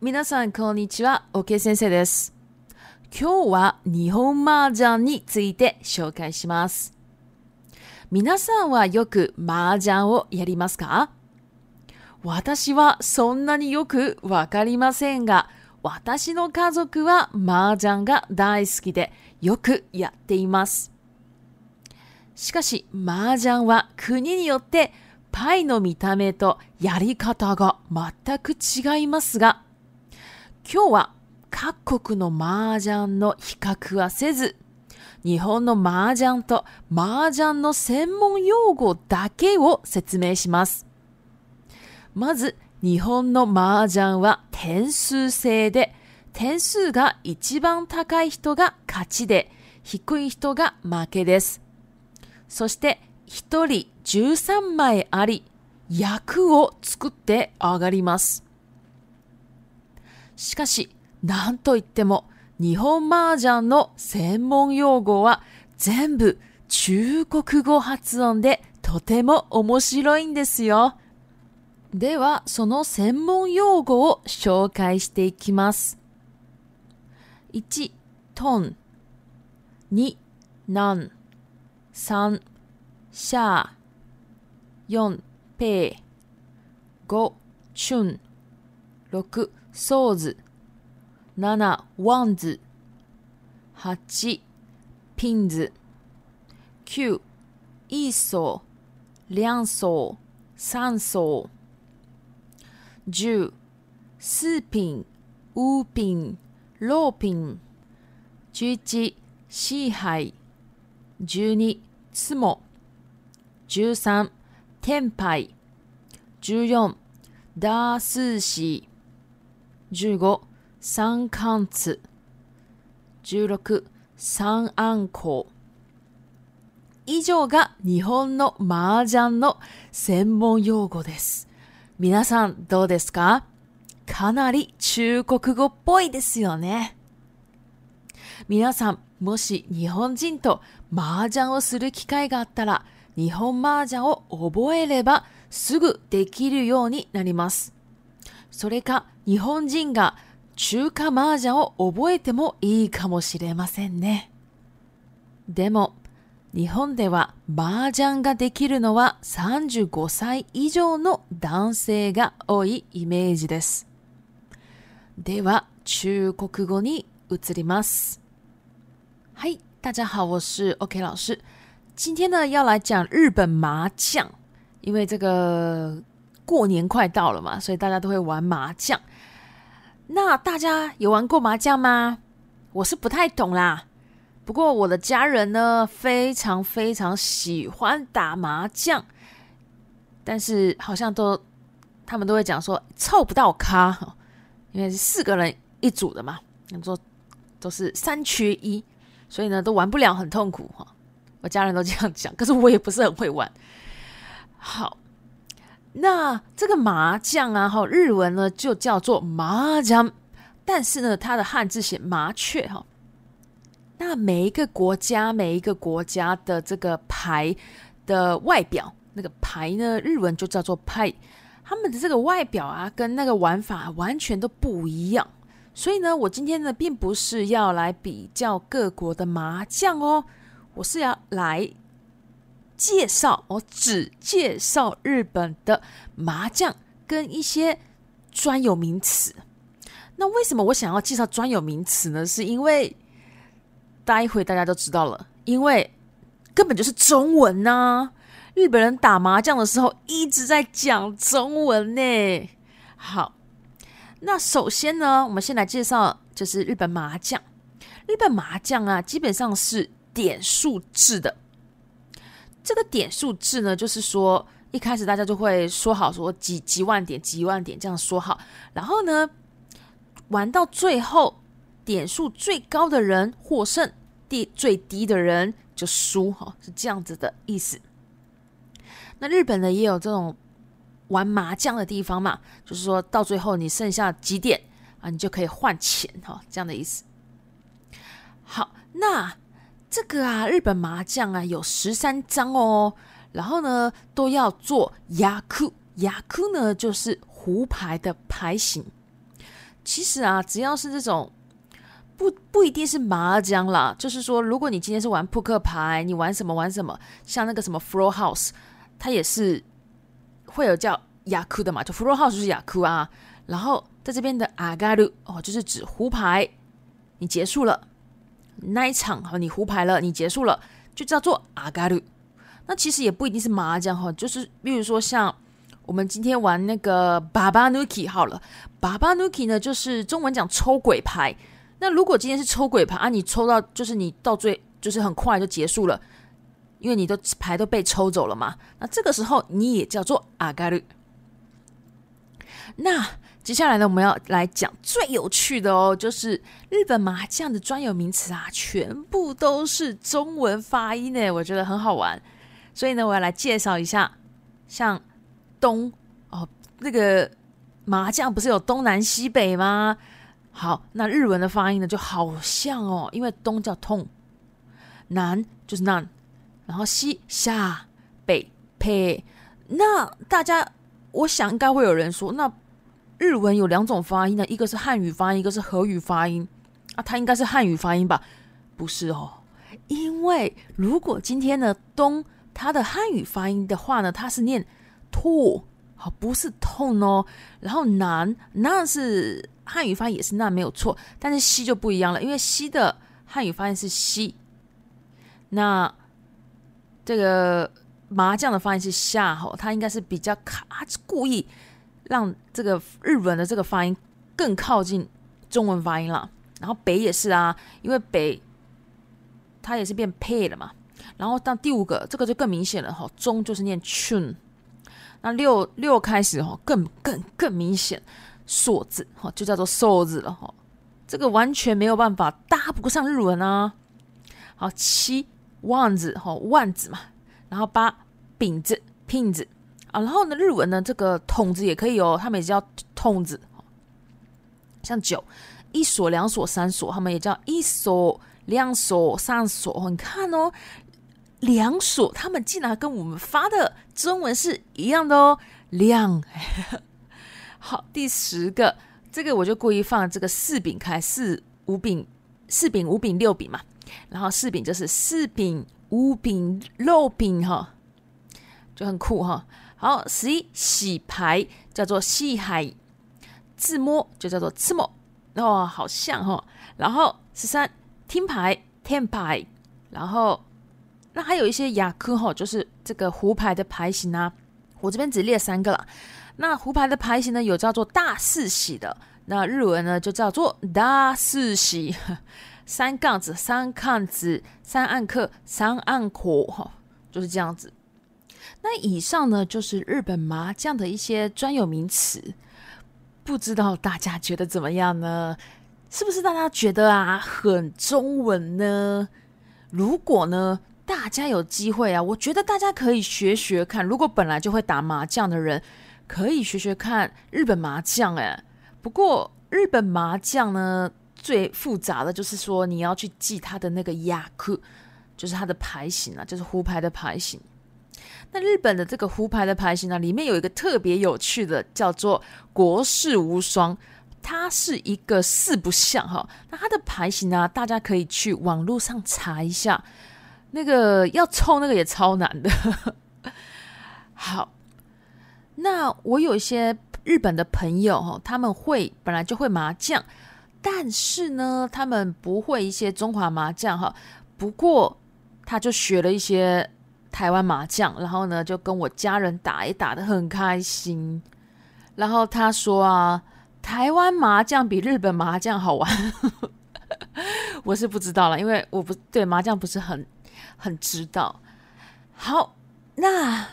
皆さん、こんにちは。オケ先生です。今日は日本麻雀について紹介します。皆さんはよく麻雀をやりますか私はそんなによくわかりませんが、私の家族は麻雀が大好きでよくやっています。しかし、麻雀は国によってパイの見た目とやり方が全く違いますが、今日は各国の麻雀の比較はせず、日本の麻雀と麻雀の専門用語だけを説明します。まず、日本の麻雀は点数制で、点数が一番高い人が勝ちで、低い人が負けです。そして、1人13枚あり、役を作って上がります。しかし、なんといっても、日本麻雀の専門用語は全部中国語発音でとても面白いんですよ。では、その専門用語を紹介していきます。1、トン。2、ナン。3、シャー。4、ペー。5、チュン。6、ソーズ7ワンズ8ピンズ9一層两層三層10ピン、五品六品11四杯12つも13パイ14ダースーシー15、三貫津。16、三安港。以上が日本の麻雀の専門用語です。皆さんどうですかかなり中国語っぽいですよね。皆さん、もし日本人と麻雀をする機会があったら、日本麻雀を覚えればすぐできるようになります。それか、日本人が中華麻雀を覚えてもいいかもしれませんね。でも、日本では麻雀ができるのは35歳以上の男性が多いイメージです。では、中国語に移ります。はい、大家好，我是 OK 老师。今天呢，要来讲日本麻将，因为这个过年快到了嘛，所以大家都会玩麻将。那大家有玩过麻将吗？我是不太懂啦。不过我的家人呢，非常非常喜欢打麻将，但是好像都他们都会讲说凑不到咖，因为是四个人一组的嘛，你说都是三缺一，所以呢都玩不了，很痛苦哈。我家人都这样讲，可是我也不是很会玩。好。那这个麻将啊，哈，日文呢就叫做麻将，但是呢，它的汉字写麻雀，哈。那每一个国家，每一个国家的这个牌的外表，那个牌呢，日文就叫做派，他们的这个外表啊，跟那个玩法完全都不一样。所以呢，我今天呢，并不是要来比较各国的麻将哦，我是要来。介绍我只介绍日本的麻将跟一些专有名词。那为什么我想要介绍专有名词呢？是因为待会大家就知道了，因为根本就是中文呐！日本人打麻将的时候一直在讲中文呢。好，那首先呢，我们先来介绍，就是日本麻将。日本麻将啊，基本上是点数制的。这个点数制呢，就是说一开始大家就会说好，说几几万点，几万点这样说好，然后呢，玩到最后点数最高的人获胜，第最低的人就输哈，是这样子的意思。那日本呢也有这种玩麻将的地方嘛，就是说到最后你剩下几点啊，你就可以换钱哈，这样的意思。好，那。这个啊，日本麻将啊有十三张哦，然后呢都要做雅库，雅库呢就是胡牌的牌型。其实啊，只要是这种，不不一定是麻将啦，就是说，如果你今天是玩扑克牌，你玩什么玩什么，像那个什么 floor house，它也是会有叫雅库的嘛，就 floor house 就是雅库啊。然后在这边的阿嘎鲁哦，就是指胡牌，你结束了。那一场哈，你胡牌了，你结束了，就叫做阿嘎鲁。那其实也不一定是麻将哈，就是比如说像我们今天玩那个 b a Nuki 好了，b a Nuki 呢，就是中文讲抽鬼牌。那如果今天是抽鬼牌啊，你抽到就是你到最就是很快就结束了，因为你都牌都被抽走了嘛。那这个时候你也叫做阿嘎鲁。那接下来呢，我们要来讲最有趣的哦，就是日本麻将的专有名词啊，全部都是中文发音呢，我觉得很好玩。所以呢，我要来介绍一下，像东哦，那个麻将不是有东南西北吗？好，那日文的发音呢，就好像哦，因为东叫痛，南就是那，然后西下北配，那大家我想应该会有人说，那。日文有两种发音呢，一个是汉语发音，一个是和语发音。啊，它应该是汉语发音吧？不是哦，因为如果今天呢，东它的汉语发音的话呢，它是念“吐，好，不是“痛”哦。然后南那是汉语发音也是“那没有错，但是西就不一样了，因为西的汉语发音是“西”。那这个麻将的发音是“下”吼，它应该是比较卡，故意。让这个日文的这个发音更靠近中文发音了，然后北也是啊，因为北它也是变配了嘛。然后到第五个，这个就更明显了哈，中就是念 chun。那六六开始哈，更更更明显，硕字哈就叫做瘦字了哈，这个完全没有办法搭不上日文啊。好，七万字哈万字嘛，然后八饼子拼 i 子。啊，然后呢，日文呢，这个筒子也可以哦，他们也叫筒子。像九，一所、两所、三所，他们也叫一所、两所、三所。你看哦，两所，他们竟然跟我们发的中文是一样的哦，两。好，第十个，这个我就故意放这个四饼开，四、五饼、四饼、五饼、六饼嘛。然后四饼就是四饼、五饼、六饼，哈，就很酷哈。好，十一洗牌叫做洗海，自摸就叫做自摸，哦，好像哈。然后十三听牌听牌，然后那还有一些雅科哈，就是这个胡牌的牌型啊。我这边只列三个了。那胡牌的牌型呢，有叫做大四喜的，那日文呢就叫做大四喜，三杠子、三杠子、三暗刻、三暗苦哈，就是这样子。那以上呢，就是日本麻将的一些专有名词，不知道大家觉得怎么样呢？是不是大家觉得啊，很中文呢？如果呢，大家有机会啊，我觉得大家可以学学看。如果本来就会打麻将的人，可以学学看日本麻将。哎，不过日本麻将呢，最复杂的就是说你要去记它的那个雅库，就是它的牌型啊，就是胡牌的牌型。那日本的这个胡牌的牌型呢，里面有一个特别有趣的，叫做“国士无双”，它是一个四不像哈。那它的牌型呢，大家可以去网络上查一下。那个要抽那个也超难的。好，那我有一些日本的朋友哈，他们会本来就会麻将，但是呢，他们不会一些中华麻将哈。不过他就学了一些。台湾麻将，然后呢，就跟我家人打也打的很开心。然后他说啊，台湾麻将比日本麻将好玩。我是不知道了，因为我不对麻将不是很很知道。好，那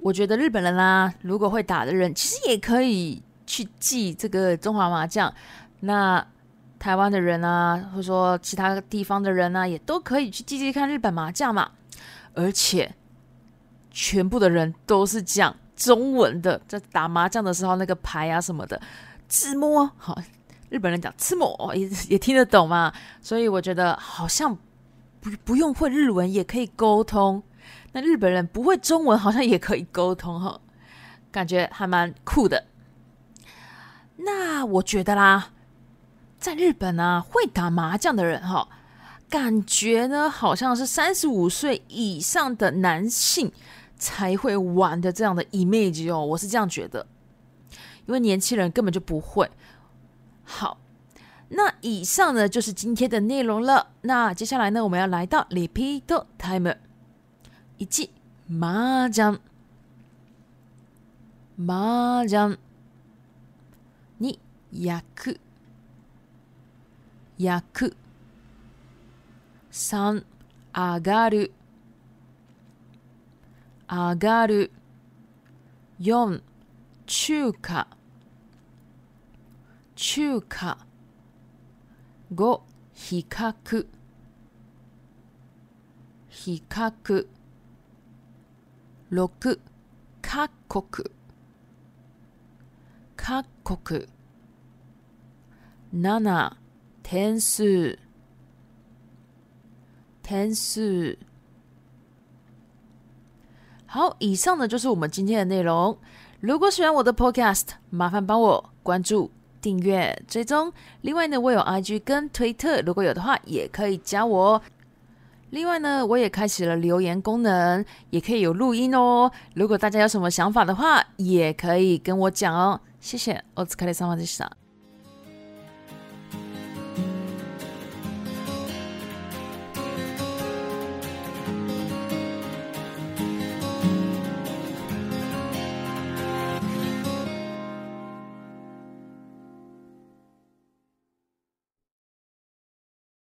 我觉得日本人啦，如果会打的人，其实也可以去记这个中华麻将。那台湾的人啊，或者说其他地方的人啊，也都可以去记记看日本麻将嘛。而且，全部的人都是讲中文的，在打麻将的时候，那个牌啊什么的，自摸好，日本人讲自摸哦，也也听得懂嘛。所以我觉得好像不不用会日文也可以沟通，那日本人不会中文好像也可以沟通，哈，感觉还蛮酷的。那我觉得啦，在日本啊，会打麻将的人，哈。感觉呢，好像是三十五岁以上的男性才会玩的这样的 image 哦，我是这样觉得，因为年轻人根本就不会。好，那以上呢就是今天的内容了。那接下来呢，我们要来到 repeat time，一麻将，麻将，二役役。3上がる上がる4中華中華5比較比較6各国各国7点数 ten 好，以上呢就是我们今天的内容。如果喜欢我的 podcast，麻烦帮我关注、订阅、追踪。另外呢，我有 IG 跟推特，如果有的话，也可以加我。另外呢，我也开启了留言功能，也可以有录音哦。如果大家有什么想法的话，也可以跟我讲哦。谢谢，我是卡里桑华先生。